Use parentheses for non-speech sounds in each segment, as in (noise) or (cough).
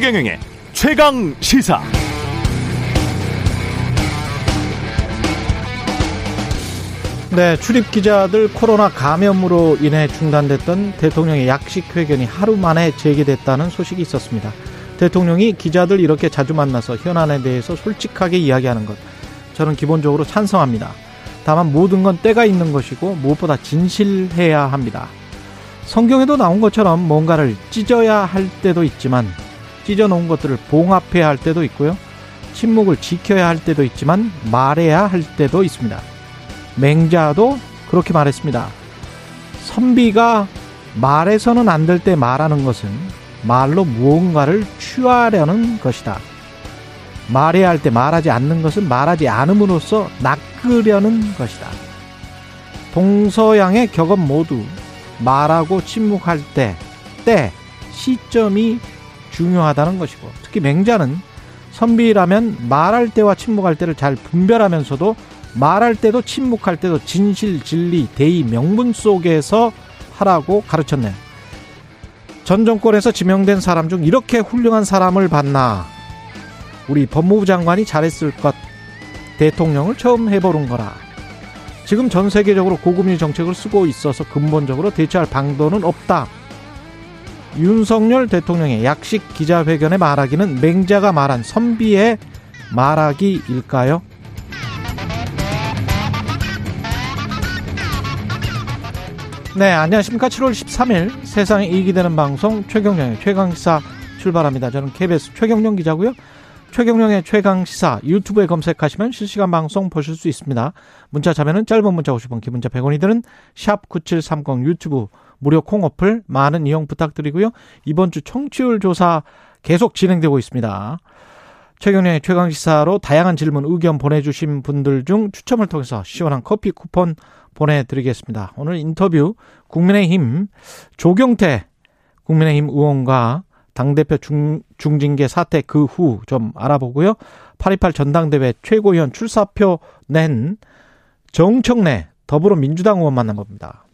최경영의 최강 시사. 네, 출입 기자들 코로나 감염으로 인해 중단됐던 대통령의 약식 회견이 하루 만에 재개됐다는 소식이 있었습니다. 대통령이 기자들 이렇게 자주 만나서 현안에 대해서 솔직하게 이야기하는 것, 저는 기본적으로 찬성합니다. 다만 모든 건 때가 있는 것이고 무엇보다 진실해야 합니다. 성경에도 나온 것처럼 뭔가를 찢어야 할 때도 있지만 찢어 놓은 것들을 봉합해야 할 때도 있고요. 침묵을 지켜야 할 때도 있지만 말해야 할 때도 있습니다. 맹자도 그렇게 말했습니다. 선비가 말해서는 안 될 때 말하는 것은 말로 무언가를 취하려는 것이다. 말해야 할 때 말하지 않는 것은 말하지 않음으로써 낚으려는 것이다. 동서양의 격언 모두 말하고 침묵할 때, 때, 시점이 중요하다는 것이고, 특히 맹자는 선비라면 말할 때와 침묵할 때를 잘 분별하면서도 말할 때도 침묵할 때도 진실, 진리, 대의, 명분 속에서 하라고 가르쳤네요. 전 정권에서 지명된 사람 중 이렇게 훌륭한 사람을 봤나? 우리 법무부 장관이 잘했을 것. 대통령을 처음 해보는 거라. 지금 전 세계적으로 고금리 정책을 쓰고 있어서 근본적으로 대처할 방도는 없다. 윤석열 대통령의 약식 기자회견에 말하기는 맹자가 말한 선비의 말하기일까요? 네, 안녕하십니까. 7월 13일 세상에 이익이 되는 방송 최경령의 최강시사 출발합니다. 저는 KBS 최경령 기자고요. 최경령의 최강시사 유튜브에 검색하시면 실시간 방송 보실 수 있습니다. 문자 자면은 짧은 문자 50원, 기문자 100원이 드는 샵 9730 유튜브 무료 콩 어플 많은 이용 부탁드리고요. 이번 주 청취율 조사 계속 진행되고 있습니다. 최경련의 최강시사로 다양한 질문, 의견 보내주신 분들 중 추첨을 통해서 시원한 커피 쿠폰 보내드리겠습니다. 오늘 인터뷰 국민의힘 조경태 국민의힘 의원과 당대표 중, 중징계 사태 그 후 좀 알아보고요. 8.28 전당대회 최고위원 출사표 낸 정청래 더불어민주당 의원 만나봅니다.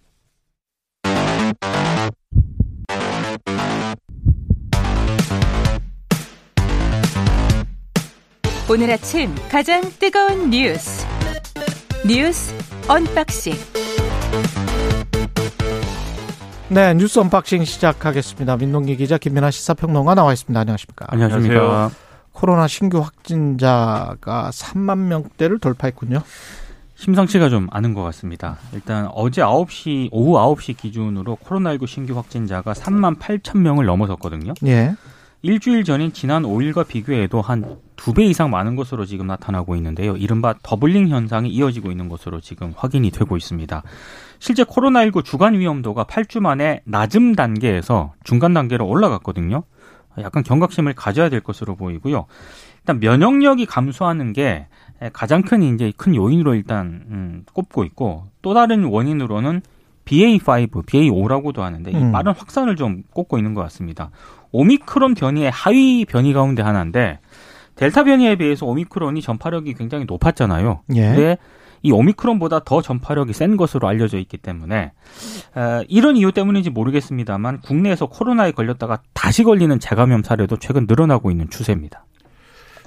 오늘 아침 가장 뜨거운 뉴스 뉴스 unboxing 네 뉴스 unboxing 시작하겠습니다. 민동기 기자 김민하 시사평론가 나와 있습니다. 안녕하십니까? 안녕하십니까? 코로나 신규 확진자가 3만 명대를 돌파했군요. 심상치가 좀 않은 것 같습니다. 일단 어제 9시 오후 9시 기준으로 코로나19 신규 확진자가 3만 8천 명을 넘어섰거든요. 예. 일주일 전인 지난 5일과 비교해도 한 두 배 이상 많은 것으로 지금 나타나고 있는데요. 이른바 doubling 현상이 이어지고 있는 것으로 지금 확인이 되고 있습니다. 실제 코로나19 주간 위험도가 8주 만에 낮음 단계에서 중간 단계로 올라갔거든요. 약간 경각심을 가져야 될 것으로 보이고요. 일단 면역력이 감소하는 게 가장 큰 이제 큰 요인으로 일단 음, 꼽고 있고 또 다른 원인으로는 BA5, BA5라고도 하는데 이 음. 빠른 확산을 좀 꼽고 있는 것 같습니다. 오미크론 변이의 하위 변이 가운데 하나인데 델타 변이에 비해서 오미크론이 전파력이 굉장히 높았잖아요. 예. 근데 이 오미크론보다 더 전파력이 센 것으로 알려져 있기 때문에 에, 이런 이유 때문인지 모르겠습니다만 국내에서 코로나에 걸렸다가 다시 걸리는 재감염 사례도 최근 늘어나고 있는 추세입니다.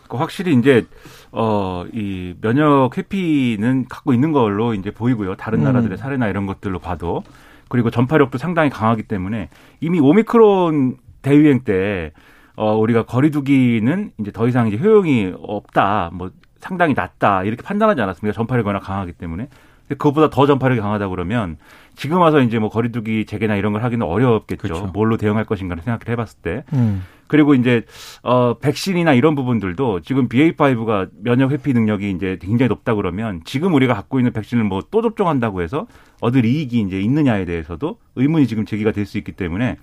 그 확실히 이제 어 이 면역 회피는 갖고 있는 걸로 이제 보이고요. 다른 음. 나라들의 사례나 이런 것들로 봐도 그리고 전파력도 상당히 강하기 때문에 이미 오미크론 대유행 때 어, 우리가 거리두기는 이제 더 이상 이제 효용이 없다, 뭐 상당히 낮다 이렇게 판단하지 않았습니까? 전파력이 워낙 강하기 때문에. 근데 그것보다 더 전파력이 강하다 그러면 지금 와서 이제 뭐 거리두기 재개나 이런 걸 하기는 어렵겠죠. 그렇죠. 뭘로 대응할 것인가를 생각을 해봤을 때. 음. 그리고 이제 어 백신이나 이런 부분들도 지금 BA5가 면역 회피 능력이 이제 굉장히 높다 그러면 지금 우리가 갖고 있는 백신을 뭐 또 접종한다고 해서 얻을 이익이 이제 있느냐에 대해서도 의문이 지금 제기가 될 수 있기 때문에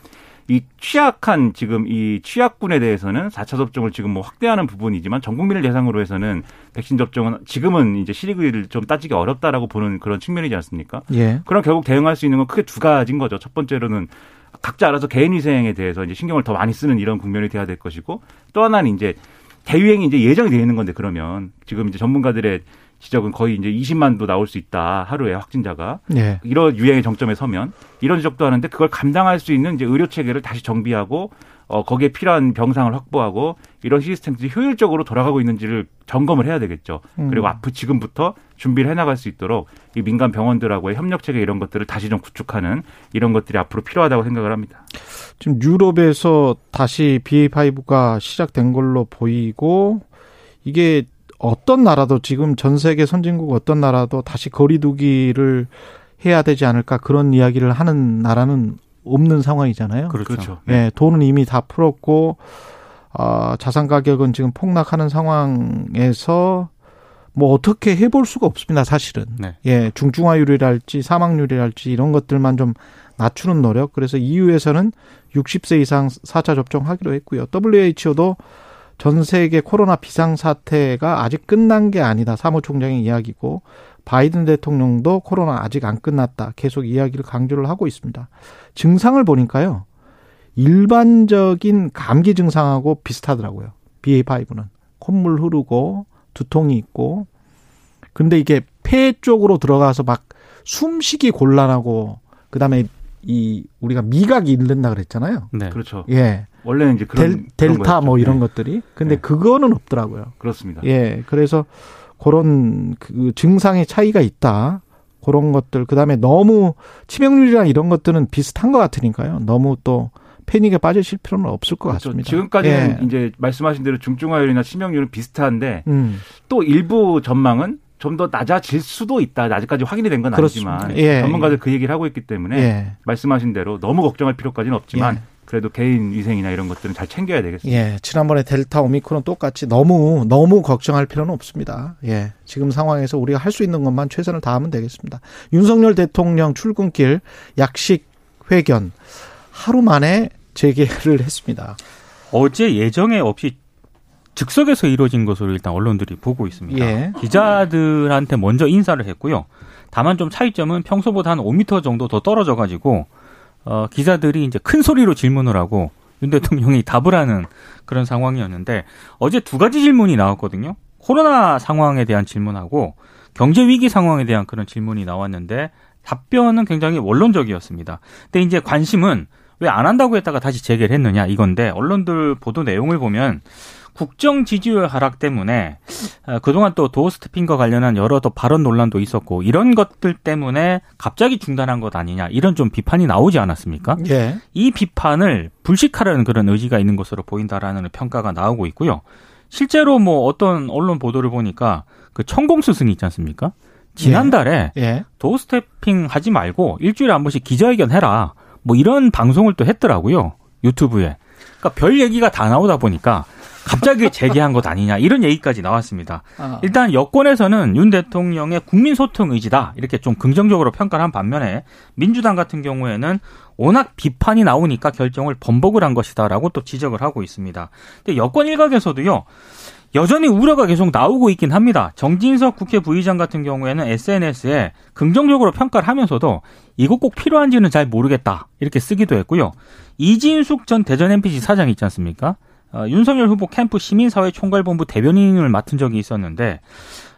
이 취약한 지금 이 취약군에 대해서는 4차 접종을 지금 뭐 확대하는 부분이지만 전 국민을 대상으로 해서는 백신 접종은 지금은 이제 실익을 좀 따지기 어렵다라고 보는 그런 측면이지 않습니까? 예. 그럼 결국 대응할 수 있는 건 크게 두 가지인 거죠. 첫 번째로는 각자 알아서 개인 위생에 대해서 이제 신경을 더 많이 쓰는 이런 국면이 돼야 될 것이고 또 하나는 이제 대유행이 이제 예정이 되어 있는 건데 그러면 지금 이제 전문가들의 지적은 거의 이제 20만도 나올 수 있다 하루에 확진자가 예. 이런 유행의 정점에 서면 이런 지적도 하는데 그걸 감당할 수 있는 이제 의료 체계를 다시 정비하고 어 거기에 필요한 병상을 확보하고 이런 시스템들이 효율적으로 돌아가고 있는지를 점검을 해야 되겠죠. 음. 그리고 앞으로 지금부터 준비를 해나갈 수 있도록 이 민간 병원들하고의 협력 체계 이런 것들을 다시 좀 구축하는 이런 것들이 앞으로 필요하다고 생각을 합니다. 지금 유럽에서 다시 BA5가 시작된 걸로 보이고 이게 어떤 나라도 지금 전 세계 선진국 어떤 나라도 다시 거리두기를 해야 되지 않을까 그런 이야기를 하는 나라는 없는 상황이잖아요. 그렇죠. 그렇죠. 예, 돈은 이미 다 풀었고 아, 자산 가격은 지금 폭락하는 상황에서 뭐 어떻게 해볼 수가 없습니다, 사실은. 네. 예, 중증화율이랄지 사망률이랄지 이런 것들만 좀 낮추는 노력. 그래서 EU에서는 60세 이상 4차 접종하기로 했고요. WHO도 전 세계 코로나 비상 사태가 아직 끝난 게 아니다. 사무총장의 이야기고 바이든 대통령도 코로나 아직 안 끝났다. 계속 이야기를 강조를 하고 있습니다. 증상을 보니까요. 일반적인 감기 증상하고 비슷하더라고요. BA5는. 콧물 흐르고 두통이 있고 근데 이게 폐 쪽으로 들어가서 막 숨쉬기 곤란하고 그다음에 이 우리가 미각이 잃는다 그랬잖아요. 네. 그렇죠. 예. 원래는 이제 그런 델, 뭐 거였죠. 이런 네. 것들이. 근데 네. 그거는 없더라고요. 그렇습니다. 예. 그래서 그런 그 증상의 차이가 있다. 그런 것들. 그다음에 너무 치명률이랑 이런 것들은 비슷한 것 같으니까요. 너무 또 패닉에 빠지실 필요는 없을 것 그렇죠. 같습니다. 지금까지는 예. 이제 말씀하신 대로 중증화율이나 치명률은 비슷한데 음. 또 일부 전망은 좀 더 낮아질 수도 있다. 아직까지 확인이 된 건 아니지만. 예. 전문가들 그 얘기를 하고 있기 때문에 예. 말씀하신 대로 너무 걱정할 필요까지는 없지만 예. 그래도 개인 위생이나 이런 것들은 잘 챙겨야 되겠습니다. 예, 지난번에 델타 오미크론 똑같이 너무 너무 걱정할 필요는 없습니다. 예. 지금 상황에서 우리가 할 수 있는 것만 최선을 다하면 되겠습니다. 윤석열 대통령 출근길 약식 회견 하루 만에 재개를 했습니다. 어제 예정에 없이 즉석에서 이루어진 것으로 일단 언론들이 보고 있습니다. 예. 기자들한테 먼저 인사를 했고요. 다만 좀 차이점은 평소보다 한 5m 정도 더 떨어져 가지고 어, 기자들이 이제 큰 소리로 질문을 하고 윤 대통령이 답을 하는 그런 상황이었는데 어제 두 가지 질문이 나왔거든요. 코로나 상황에 대한 질문하고 경제 위기 상황에 대한 그런 질문이 나왔는데 답변은 굉장히 원론적이었습니다. 근데 이제 관심은 왜 안 한다고 했다가 다시 재개를 했느냐 이건데 언론들 보도 내용을 보면 국정 지지율 하락 때문에 어, 그동안 또 도어 스태핑과 관련한 여러 또 발언 논란도 있었고 이런 것들 때문에 갑자기 중단한 것 아니냐 이런 좀 비판이 나오지 않았습니까? 예. 이 비판을 불식하려는 그런 의지가 있는 것으로 보인다라는 평가가 나오고 있고요. 실제로 뭐 어떤 언론 보도를 보니까 그 천공 스승이 있지 않습니까? 지난달에 예. 도어 스태핑 하지 말고 일주일에 한 번씩 기자회견 해라. 뭐 이런 방송을 또 했더라고요. 유튜브에. 그러니까 별 얘기가 다 나오다 보니까 갑자기 (laughs) 재개한 것 아니냐 이런 얘기까지 나왔습니다. 아, 일단 여권에서는 윤 대통령의 국민 소통 의지다 이렇게 좀 긍정적으로 평가를 한 반면에 민주당 같은 경우에는 워낙 비판이 나오니까 결정을 번복을 한 것이다라고 또 지적을 하고 있습니다. 근데 여권 일각에서도요. 여전히 우려가 계속 나오고 있긴 합니다. 정진석 국회 부의장 같은 경우에는 SNS에 긍정적으로 평가를 하면서도 이거 꼭 필요한지는 잘 모르겠다 이렇게 쓰기도 했고요. 이진숙 전 대전 MPC 사장 있지 않습니까? 어, 윤석열 후보 캠프 시민사회 총괄본부 대변인을 맡은 적이 있었는데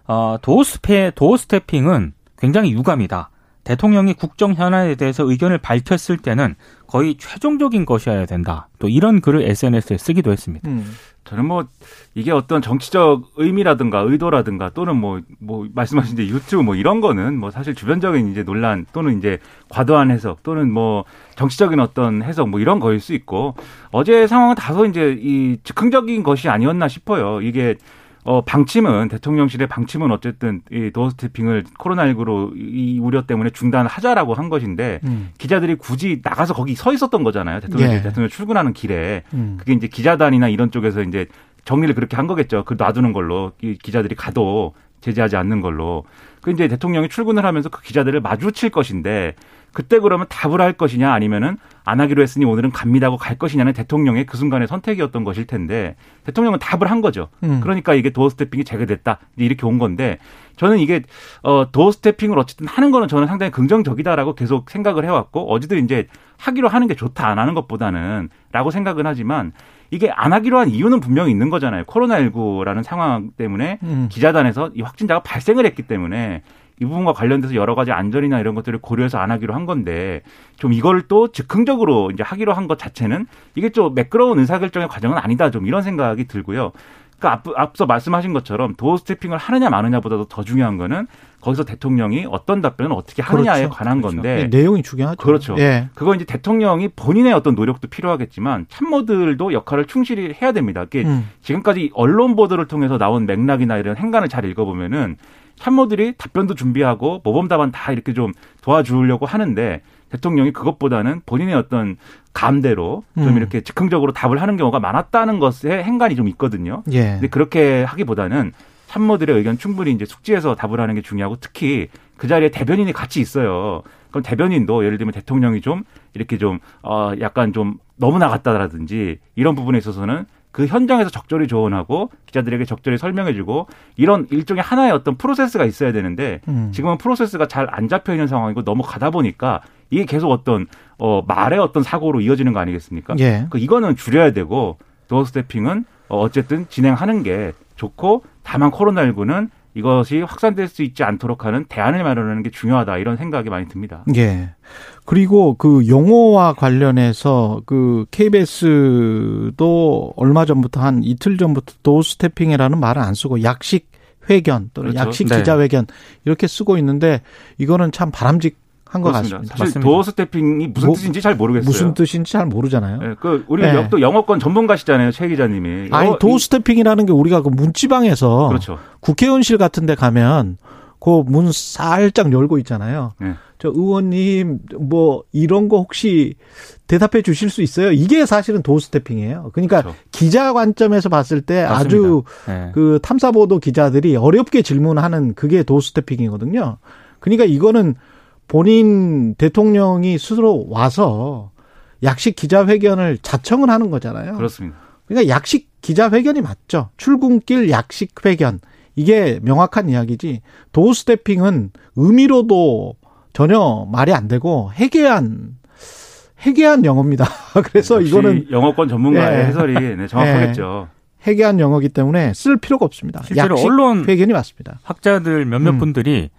어, 도어 스페 도어 스태핑은 굉장히 유감이다. 대통령이 국정 현안에 대해서 의견을 밝혔을 때는 거의 최종적인 것이어야 된다. 또 이런 글을 SNS에 쓰기도 했습니다. 음. 저는 뭐 이게 어떤 정치적 의미라든가 의도라든가 또는 뭐뭐 말씀하신 이제 유튜브 뭐 이런 거는 뭐 사실 주변적인 이제 논란 또는 이제 과도한 해석 또는 뭐 정치적인 어떤 해석 뭐 이런 거일 수 있고 어제 상황은 다소 이제 이 즉흥적인 것이 아니었나 싶어요. 이게 어, 방침은, 대통령실의 방침은 어쨌든 이 도어 스태핑을 코로나19로 이 우려 때문에 중단하자라고 한 것인데 음. 기자들이 굳이 나가서 거기 서 있었던 거잖아요. 대통령, 예. 대통령 출근하는 길에. 음. 그게 이제 기자단이나 이런 쪽에서 이제 정리를 그렇게 한 거겠죠. 그 놔두는 걸로 이 기자들이 가도 제재하지 않는 걸로. 그 이제 대통령이 출근을 하면서 그 기자들을 마주칠 것인데 그때 그러면 답을 할 것이냐 아니면은 안 하기로 했으니 오늘은 갑니다고 갈 것이냐는 대통령의 그 순간의 선택이었던 것일 텐데 대통령은 답을 한 거죠. 음. 그러니까 이게 도어 스태핑이 재개됐다 이제 이렇게 온 건데 저는 이게 어 도어 스태핑을 어쨌든 하는 거는 저는 상당히 긍정적이다라고 계속 생각을 해왔고 어제도 이제 하기로 하는 게 좋다 안 하는 것보다는라고 생각은 하지만 이게 안 하기로 한 이유는 분명히 있는 거잖아요. 코로나19라는 상황 때문에 음. 기자단에서 이 확진자가 발생을 했기 때문에 이 부분과 관련돼서 여러 가지 안전이나 이런 것들을 고려해서 안 하기로 한 건데 좀 이걸 또 즉흥적으로 이제 하기로 한 것 자체는 이게 좀 매끄러운 의사결정의 과정은 아니다 좀 이런 생각이 들고요. 그러니까 앞, 서 말씀하신 것처럼 도어 스태핑을 하느냐 마느냐보다도 더 중요한 거는 거기서 대통령이 어떤 답변을 어떻게 하느냐에 그렇죠. 관한 그렇죠. 건데 예, 내용이 중요하죠. 그렇죠. 예. 그거 이제 대통령이 본인의 어떤 노력도 필요하겠지만 참모들도 역할을 충실히 해야 됩니다. 그게 음. 지금까지 언론 보도를 통해서 나온 맥락이나 이런 행간을 잘 읽어보면은 참모들이 답변도 준비하고 모범 답안 다 이렇게 좀 도와주려고 하는데 대통령이 그것보다는 본인의 어떤 감대로 좀 음. 이렇게 즉흥적으로 답을 하는 경우가 많았다는 것에 행간이 좀 있거든요. 예. 근데 그렇게 하기보다는 참모들의 의견 충분히 이제 숙지해서 답을 하는 게 중요하고 특히 그 자리에 대변인이 같이 있어요. 그럼 대변인도 예를 들면 대통령이 좀 이렇게 좀, 어, 약간 좀 너무 나갔다라든지 이런 부분에 있어서는 그 현장에서 적절히 조언하고 기자들에게 적절히 설명해주고 이런 일종의 하나의 어떤 프로세스가 있어야 되는데 음. 지금은 프로세스가 잘 안 잡혀 있는 상황이고 너무 가다 보니까 이게 계속 어떤 어 말의 어떤 사고로 이어지는 거 아니겠습니까? 예. 그 이거는 줄여야 되고 도어 스태핑은 어, 어쨌든 진행하는 게 좋고 다만 코로나19는 이것이 확산될 수 있지 않도록 하는 대안을 마련하는 게 중요하다 이런 생각이 많이 듭니다. 예. 그리고 그 용어와 관련해서 그 KBS도 얼마 전부터 한 이틀 전부터 도스태핑이라는 말을 안 쓰고 약식 회견 또는 그렇죠. 약식 네. 기자회견 이렇게 쓰고 있는데 이거는 참 바람직 한것 그렇습니다. 같습니다. 사실 맞습니다. 도어 스태핑이 무슨 뭐, 뜻인지 잘 모르겠어요. 무슨 뜻인지 잘 모르잖아요. 예, 그 우리 네. 또 영어권 전문가시잖아요, 최 기자님이. 아니 영어- 도스태핑이라는 게 우리가 그 문지방에서 그렇죠. 국회의원실 같은 데 가면 그 문 살짝 열고 있잖아요. 네. 저 의원님 뭐 이런 거 혹시 대답해 주실 수 있어요? 이게 사실은 도스태핑이에요. 그러니까 그렇죠. 기자 관점에서 봤을 때 아주 네. 그 탐사 보도 기자들이 어렵게 질문하는 그게 도스태핑이거든요. 그러니까 이거는 본인 대통령이 스스로 와서 약식 기자회견을 자청을 하는 거잖아요. 그렇습니다. 그러니까 약식 기자회견이 맞죠. 출근길 약식 회견. 이게 명확한 이야기지. 도스태핑은 의미로도 전혀 말이 안 되고 해괴한 해괴한 영어입니다. (laughs) 그래서 이거는 영어권 전문가의 예. 해설이 네, 정확하겠죠. 해괴한 영어기 때문에 쓸 필요가 없습니다. 실제로 약식 언론 회견이 맞습니다. 학자들 몇몇 음. 분들이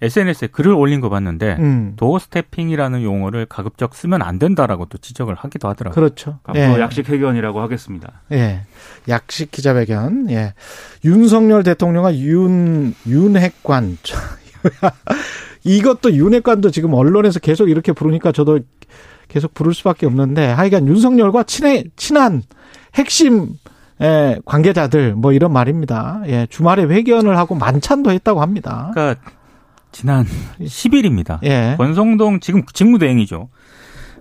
SNS에 글을 올린 거 봤는데 음. 도어 스태핑이라는 용어를 가급적 쓰면 안 된다라고 또 지적을 하기도 하더라고요. 그렇죠. 앞으로 약식 회견이라고 하겠습니다. 예. 약식 기자회견. 예. 윤석열 대통령과 윤 윤핵관. (laughs) 이것도 윤핵관도 지금 언론에서 계속 이렇게 부르니까 저도 계속 부를 수밖에 없는데 하여간 윤석열과 친해 친한 핵심 예, 관계자들 뭐 이런 말입니다. 예, 주말에 회견을 하고 만찬도 했다고 합니다. 그러니까 지난 10일입니다. 예. 권성동 지금 직무대행이죠.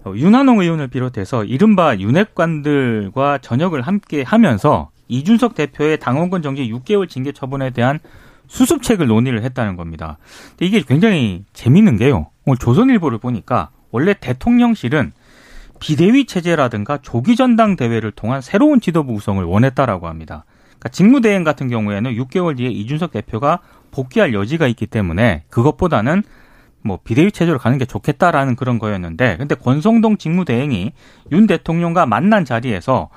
어, 윤한홍 의원을 비롯해서 이른바 윤핵관들과 저녁을 함께 하면서 이준석 대표의 당원권 정지 6개월 징계 처분에 대한 수습책을 논의를 했다는 겁니다. 근데 이게 굉장히 재밌는 게요. 오늘 조선일보를 보니까 원래 대통령실은 비대위 체제라든가 조기 전당 대회를 통한 새로운 지도부 구성을 원했다라고 합니다. 그러니까 직무대행 같은 경우에는 6개월 뒤에 이준석 대표가 복귀할 여지가 있기 때문에 그것보다는 뭐 비대위 체제로 가는 게 좋겠다라는 그런 거였는데 근데 권성동 직무대행이 윤 대통령과 만난 자리에서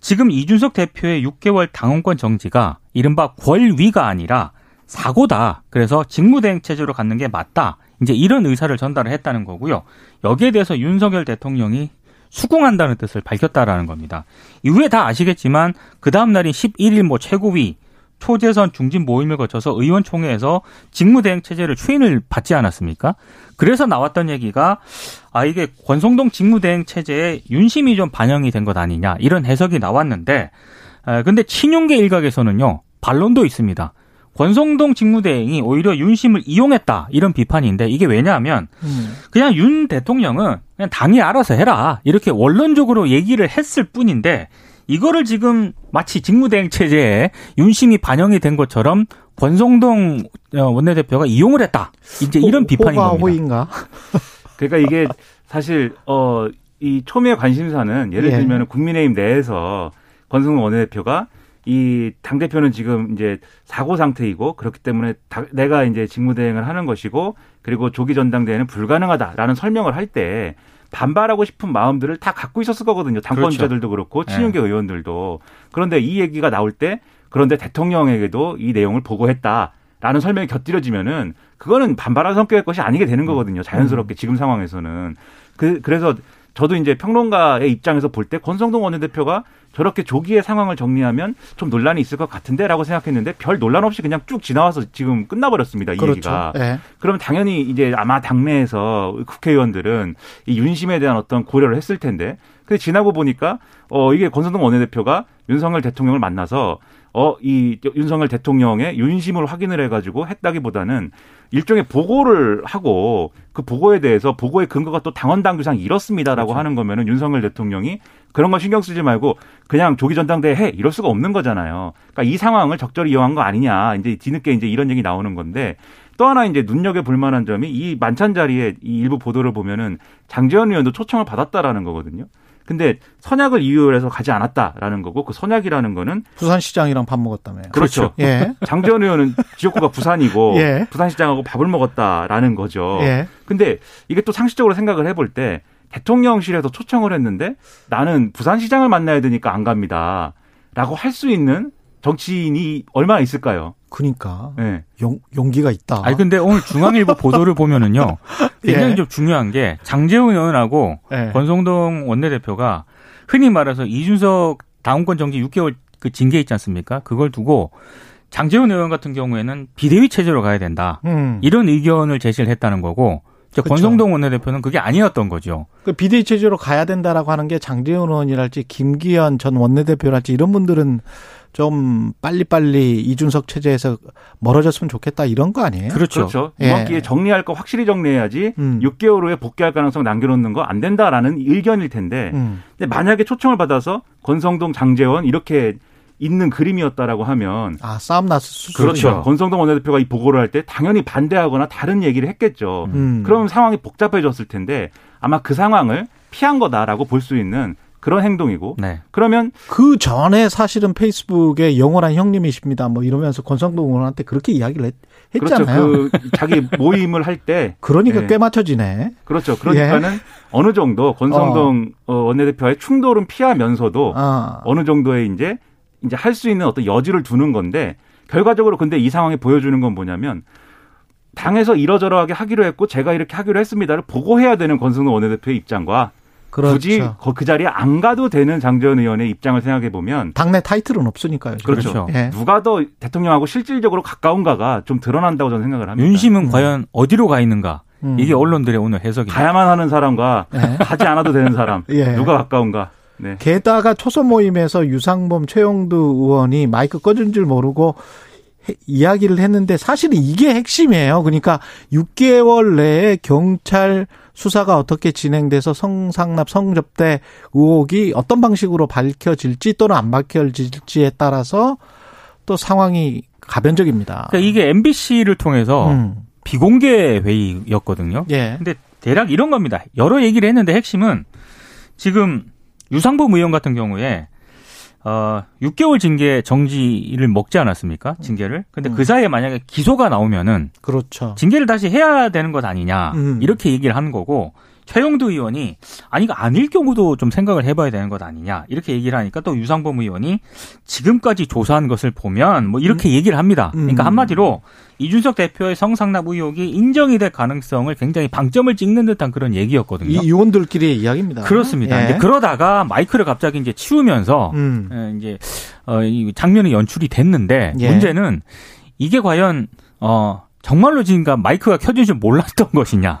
지금 이준석 대표의 6개월 당원권 정지가 이른바 권위가 아니라 사고다. 그래서 직무대행 체제로 갖는 게 맞다. 이제 이런 의사를 전달을 했다는 거고요. 여기에 대해서 윤석열 대통령이 수긍한다는 뜻을 밝혔다라는 겁니다. 이후에 다 아시겠지만 그 다음 날인 11일 뭐 최고위 초재선 중진 모임을 거쳐서 의원총회에서 직무대행 체제를 추인을 받지 않았습니까? 그래서 나왔던 얘기가 아 이게 권성동 직무대행 체제에 윤심이 좀 반영이 된 것 아니냐 이런 해석이 나왔는데 아, 근데 친윤계 일각에서는요 반론도 있습니다. 권성동 직무대행이 오히려 윤심을 이용했다 이런 비판인데 이게 왜냐하면 음. 그냥 윤 대통령은 그냥 당이 알아서 해라 이렇게 원론적으로 얘기를 했을 뿐인데 이거를 지금 마치 직무대행 체제에 윤심이 반영이 된 것처럼 권성동 어, 원내대표가 이용을 했다. 이제 이런 비판인 호가 겁니다. 호인가? (laughs) 그러니까 이게 사실 어 이 초미의 관심사는 예를 예. 들면 국민의힘 내에서 권성동 원내대표가 이 당 대표는 지금 이제 사고 상태이고 그렇기 때문에 다- 내가 이제 직무대행을 하는 것이고 그리고 조기 전당대회는 불가능하다라는 설명을 할 때 반발하고 싶은 마음들을 다 갖고 있었을 거거든요. 당권자들도 그렇고 네. 친윤계 의원들도. 그런데 이 얘기가 나올 때 그런데 대통령에게도 이 내용을 보고했다 라는 설명이 곁들여지면은 그거는 반발한 성격의 것이 아니게 되는 거거든요. 자연스럽게 지금 상황에서는. 그 그래서 저도 이제 평론가의 입장에서 볼 때 권성동 원내대표가 저렇게 조기에 상황을 정리하면 좀 논란이 있을 것 같은데라고 생각했는데 별 논란 없이 그냥 쭉 지나와서 지금 끝나버렸습니다. 이 얘기가. 그렇죠. 예. 그러면 당연히 이제 아마 당내에서 국회의원들은 이 윤심에 대한 어떤 고려를 했을 텐데 근데 지나고 보니까 어 이게 권성동 원내대표가 윤석열 대통령을 만나서 어 이 윤석열 대통령의 윤심을 확인을 해가지고 했다기보다는 일종의 보고를 하고 그 보고에 대해서 보고의 근거가 또 당원 당규상 이렇습니다라고 하는 거면은 윤석열 대통령이 그런 거 신경 쓰지 말고 그냥 조기 전당대회 해 이럴 수가 없는 거잖아요. 그러니까 이 상황을 적절히 이용한 거 아니냐 이제 뒤늦게 이제 이런 얘기 나오는 건데 또 하나 이제 눈여겨 볼 만한 점이 이 만찬 자리에 이 일부 보도를 보면은 장재원 의원도 초청을 받았다라는 거거든요. 근데 선약을 이유로 해서 가지 않았다라는 거고 그 선약이라는 거는 부산시장이랑 밥 먹었다며요. 그렇죠. 예. (laughs) 장재원 의원은 지역구가 부산이고 (laughs) 예. 부산시장하고 밥을 먹었다라는 거죠. 예. 근데 이게 또 상식적으로 생각을 해볼 때 대통령실에서 초청을 했는데 나는 부산시장을 만나야 되니까 안 갑니다. 라고 할 수 있는 정치인이 얼마나 있을까요? 그러니까 네. 용, 용기가 있다. 아니 근데 오늘 중앙일보 (laughs) 보도를 보면은요 굉장히 예. 좀 중요한 게 장재훈 의원하고 예. 권성동 원내대표가 흔히 말해서 이준석 당원권 정지 6개월 그 징계 있지 않습니까? 그걸 두고 장재훈 의원 같은 경우에는 비대위 체제로 가야 된다. 음. 이런 의견을 제시를 했다는 거고 그렇죠. 권성동 원내대표는 그게 아니었던 거죠. 그 비대위 체제로 가야 된다라고 하는 게 장재원 의원이랄지 김기현 전 원내대표랄지 이런 분들은 좀 빨리빨리 이준석 체제에서 멀어졌으면 좋겠다 이런 거 아니에요? 그렇죠. 그렇죠. 예. 이번 기회에 정리할 거 확실히 정리해야지 음. 6개월 후에 복귀할 가능성 남겨놓는 거 안 된다라는 의견일 텐데 음. 근데 만약에 초청을 받아서 권성동, 장재원 이렇게 있는 그림이었다라고 하면 아 싸움 났을 수 그렇죠. 있죠. 권성동 원내대표가 이 보고를 할 때 당연히 반대하거나 다른 얘기를 했겠죠. 음. 그럼 상황이 복잡해졌을 텐데 아마 그 상황을 피한 거다라고 볼 수 있는 그런 행동이고 네. 그러면 그 전에 사실은 페이스북에 영원한 형님이십니다. 뭐 이러면서 권성동 의원한테 그렇게 이야기를 했, 그렇죠. 잖아요 그 자기 모임을 할 때 (laughs) 그러니까 예. 꽤 맞춰지네. 그렇죠. 그러니까는 어느 정도 권성동 어, 원내대표의 충돌은 피하면서도 아. 어느 정도의 이제 이제 할 수 있는 어떤 여지를 두는 건데 결과적으로 근데 이 상황이 보여주는 건 뭐냐면 당에서 이러저러하게 하기로 했고 제가 이렇게 하기로 했습니다를 보고해야 되는 권성동 원내대표의 입장과 그렇죠. 굳이 거- 그 자리에 안 가도 되는 장재원 의원의 입장을 생각해 보면 당내 타이틀은 없으니까요. 지금. 그렇죠. 그렇죠. 예. 누가 더 대통령하고 실질적으로 가까운가가 좀 드러난다고 저는 생각을 합니다. 윤심은 과연 어디로 가 있는가? 음. 이게 언론들의 오늘 해석입니다. 가야만 하는 사람과 (laughs) 예. 가지 않아도 되는 사람 예. 누가 가까운가? 네. 게다가 초선 모임에서 유상범 최영두 의원이 마이크 꺼진 줄 모르고 해- 이야기를 했는데 사실은 이게 핵심이에요. 그러니까 6개월 내에 경찰 수사가 어떻게 진행돼서 성상납 성접대 의혹이 어떤 방식으로 밝혀질지 또는 안 밝혀질지에 따라서 또 상황이 가변적입니다. 그러니까 이게 MBC를 통해서 음. 비공개 회의였거든요. 예. 근데 대략 이런 겁니다. 여러 얘기를 했는데 핵심은 지금 유상범 의원 같은 경우에 어 6개월 징계 정지를 먹지 않았습니까? 징계를. 근데 음. 그 사이에 만약에 기소가 나오면은 그렇죠. 징계를 다시 해야 되는 것 아니냐. 음. 이렇게 얘기를 하는 거고 최영두 의원이 아니 이거 아닐 경우도 좀 생각을 해봐야 되는 것 아니냐 이렇게 얘기를 하니까 또 유상범 의원이 지금까지 조사한 것을 보면 뭐 이렇게 얘기를 합니다. 그러니까 음. 한마디로 이준석 대표의 성상납 의혹이 인정이 될 가능성을 굉장히 방점을 찍는 듯한 그런 얘기였거든요. 이 의원들끼리의 이야기입니다. 그렇습니다. 예. 그러다가 마이크를 갑자기 이제 치우면서 음. 예, 이제 어, 이 장면이 연출이 됐는데 예. 문제는 이게 과연 어 정말로 지금까 마이크가 켜진 줄 몰랐던 것이냐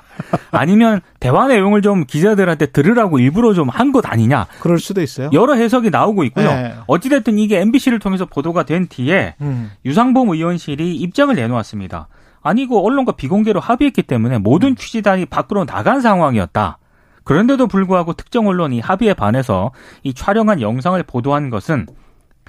아니면 대화 내용을 좀 기자들한테 들으라고 일부러 좀 한 것 아니냐 그럴 수도 있어요. 여러 해석이 나오고 있고요. 네. 어찌됐든 이게 MBC를 통해서 보도가 된 뒤에 음. 유상범 의원실이 입장을 내놓았습니다. 아니 이거 언론과 비공개로 합의했기 때문에 음. 모든 취재단이 밖으로 나간 상황이었다. 그런데도 불구하고 특정 언론이 합의에 반해서 이 촬영한 영상을 보도한 것은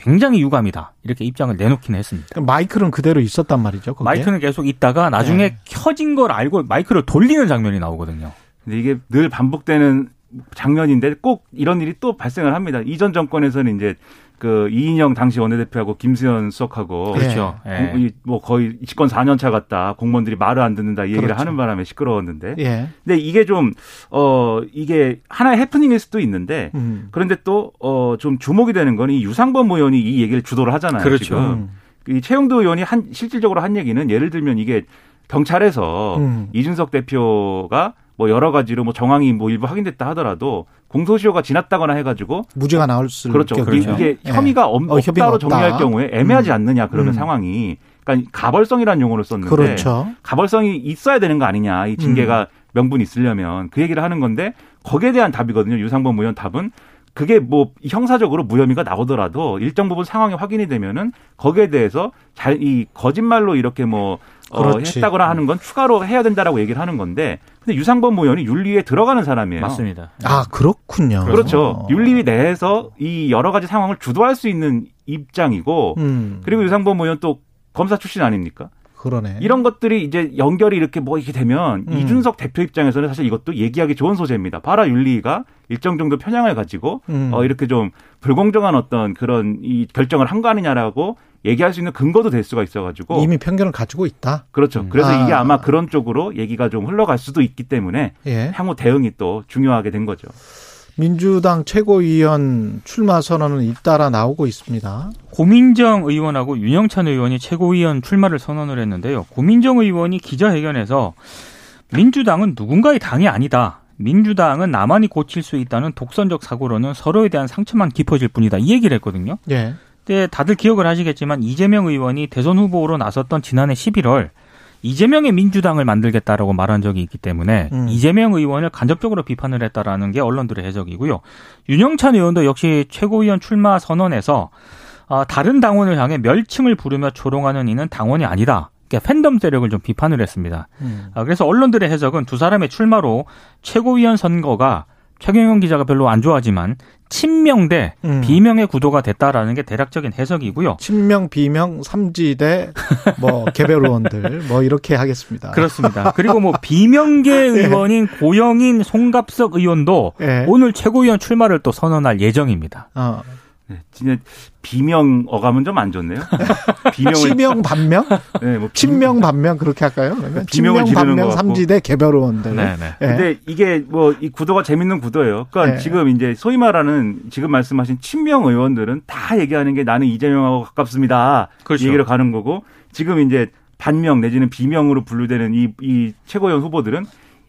굉장히 유감이다. 이렇게 입장을 내놓기는 했습니다. 마이크는 그대로 있었단 말이죠. 거기에. 마이크는 계속 있다가 나중에 네. 켜진 걸 알고 마이크를 돌리는 장면이 나오거든요. 근데 이게 늘 반복되는 장면인데 꼭 이런 일이 또 발생을 합니다. 이전 정권에서는 이제 그 이인영 당시 원내대표하고 김수현 수석하고 그렇죠. 예. 예. 공- 이뭐 거의 집권 4년 차 같다. 공무원들이 말을 안 듣는다. 이 얘기를 그렇죠. 하는 바람에 시끄러웠는데. 예. 근데 이게 좀 어 이게 하나의 해프닝일 수도 있는데 음. 그런데 또 어 좀 주목이 되는 건 이 유상범 의원이 이 얘기를 주도를 하잖아요. 그렇죠. 지금. 음. 이 최영도 의원이 한 실질적으로 한 얘기는 예를 들면 이게 경찰에서 음. 이준석 대표가 뭐 여러 가지로 뭐 정황이 뭐 일부 확인됐다 하더라도 공소시효가 지났다거나 해가지고 무죄가 나올 수 그렇죠. 경우에. 이게 예. 혐의가 없, 어, 혐의가 없다로 없다. 정리할 경우에 애매하지 음. 않느냐 그러면 음. 상황이 그러니까 가벌성이라는 용어를 썼는데 그렇죠. 가벌성이 있어야 되는 거 아니냐 이 음. 징계가 명분이 있으려면 그 얘기를 하는 건데 거기에 대한 답이거든요. 유상범 의원 답은 그게 뭐 형사적으로 무혐의가 나오더라도 일정 부분 상황이 확인이 되면은 거기에 대해서 잘 이 거짓말로 이렇게 뭐 어, 그렇지. 했다거나 하는 건 추가로 해야 된다라고 얘기를 하는 건데 근데 유상범 의원이 윤리에 들어가는 사람이에요. 맞습니다. 아, 그렇군요. 그렇죠. 윤리 내에서 이 여러 가지 상황을 주도할 수 있는 입장이고 음. 그리고 유상범 의원 또 검사 출신 아닙니까? 그러네. 이런 것들이 이제 연결이 이렇게 뭐 이렇게 되면 음. 이준석 대표 입장에서는 사실 이것도 얘기하기 좋은 소재입니다. 봐라 윤리가 일정 정도 편향을 가지고 음. 어 이렇게 좀 불공정한 어떤 그런 이 결정을 한 거 아니냐라고 얘기할 수 있는 근거도 될 수가 있어가지고 이미 편견을 가지고 있다. 그렇죠. 음. 그래서 아. 이게 아마 그런 쪽으로 얘기가 좀 흘러갈 수도 있기 때문에 예. 향후 대응이 또 중요하게 된 거죠. 민주당 최고위원 출마 선언은 잇따라 나오고 있습니다. 고민정 의원하고 윤영찬 의원이 최고위원 출마를 선언을 했는데요. 고민정 의원이 기자회견에서 민주당은 누군가의 당이 아니다. 민주당은 나만이 고칠 수 있다는 독선적 사고로는 서로에 대한 상처만 깊어질 뿐이다. 이 얘기를 했거든요. 예. 근데 다들 기억을 하시겠지만 이재명 의원이 대선 후보로 나섰던 지난해 11월 이재명의 민주당을 만들겠다라고 말한 적이 있기 때문에 음. 이재명 의원을 간접적으로 비판을 했다라는 게 언론들의 해석이고요. 윤영찬 의원도 역시 최고위원 출마 선언에서 아, 다른 당원을 향해 멸칭을 부르며 조롱하는 이는 당원이 아니다. 그러니까 팬덤 세력을 좀 비판을 했습니다. 음. 아, 그래서 언론들의 해석은 두 사람의 출마로 최고위원 선거가 최경영 기자가 별로 안 좋아하지만 친명 대 음. 비명의 구도가 됐다라는 게 대략적인 해석이고요. 친명, 비명, 삼지대, 뭐, 개별 의원들, 뭐, 이렇게 하겠습니다. 그렇습니다. 그리고 뭐 비명계 (laughs) 의원인 고영인 송갑석 의원도 예. 오늘 최고위원 출마를 또 선언할 예정입니다. 어. 네, 진짜 비명 어감은 좀 안 좋네요. (laughs) 비명을 치명, 반명? 네, 뭐 비- 친명, 반명, 그렇게 할까요? 그러면 비명을 친명, 지르는 반명. 삼지대, 개별 의원들. 네네. 예. 근데 이게 뭐 이 구도가 재밌는 구도예요. 그러니까 네. 지금 이제 소위 말하는 지금 말씀하신 친명 의원들은 다 얘기하는 게 나는 이재명하고 가깝습니다. 그렇죠. 이 얘기로 가는 거고 지금 이제 반명 내지는 비명으로 분류되는 이, 이 최고위원 후보들은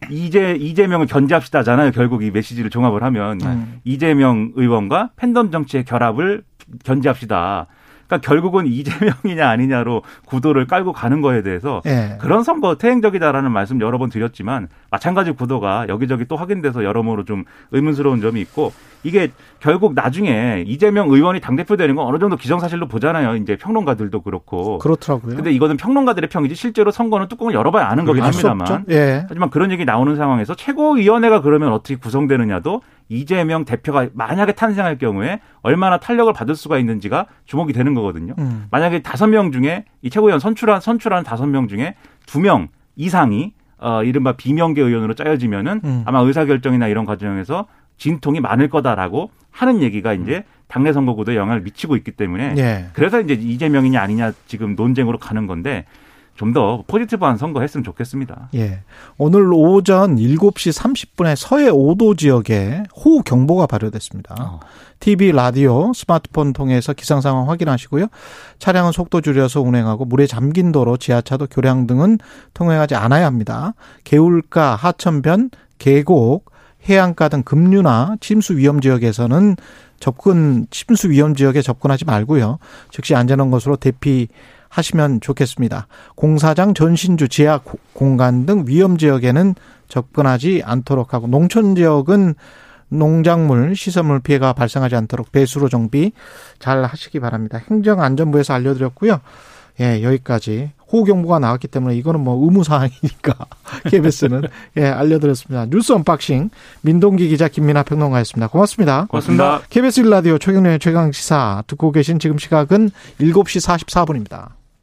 이재 이재명을 견제합시다잖아요. 결국 이 메시지를 종합을 하면 음. 이재명 의원과 팬덤 정치의 결합을 견제합시다. 그러니까 결국은 이재명이냐 아니냐로 구도를 깔고 가는 거에 대해서 예. 그런 선거 퇴행적이다라는 말씀 여러 번 드렸지만 마찬가지 구도가 여기저기 또 확인돼서 여러모로 좀 의문스러운 점이 있고 이게 결국 나중에 이재명 의원이 당대표 되는 건 어느 정도 기정사실로 보잖아요. 이제 평론가들도 그렇고. 그렇더라고요. 근데 이거는 평론가들의 평이지 실제로 선거는 뚜껑을 열어봐야 아는 거긴 합니다만. 예. 하지만 그런 얘기 나오는 상황에서 최고위원회가 그러면 어떻게 구성되느냐도 이재명 대표가 만약에 탄생할 경우에 얼마나 탄력을 받을 수가 있는지가 주목이 되는 거거든요. 음. 만약에 다섯 명 중에 이 최고위원 선출한 선출한 다섯 명 중에 두 명 이상이 어 이른바 비명계 의원으로 짜여지면은 음. 아마 의사 결정이나 이런 과정에서 진통이 많을 거다라고 하는 얘기가 이제 당내 선거 구도에 영향을 미치고 있기 때문에 예. 그래서 이제 이재명이냐 아니냐 지금 논쟁으로 가는 건데 좀더 포지티브한 선거 했으면 좋겠습니다. 예. 오늘 오전 7시 30분에 서해 5도 지역에 호우 경보가 발효됐습니다. 어. TV, 라디오, 스마트폰 통해서 기상 상황 확인하시고요. 차량은 속도 줄여서 운행하고 물에 잠긴 도로, 지하차도, 교량 등은 통행하지 않아야 합니다. 개울가, 하천변, 계곡, 해안가 등 급류나 침수 위험 지역에서는 접근 침수 위험 지역에 접근하지 말고요. 즉시 안전한 곳으로 대피 하시면 좋겠습니다. 공사장, 전신주, 지하 고- 공간 등 위험 지역에는 접근하지 않도록 하고 농촌 지역은 농작물, 시설물 피해가 발생하지 않도록 배수로 정비 잘 하시기 바랍니다. 행정안전부에서 알려드렸고요. 예, 여기까지 호우 경보가 나왔기 때문에 이거는 뭐 의무 사항이니까 (laughs) KBS는 예, 알려드렸습니다. 뉴스 unboxing 민동기 기자 김민하 평론가였습니다. 고맙습니다. 고맙습니다. KBS 1라디오 최경영의 최강 시사 듣고 계신 지금 시각은 7시 44분입니다.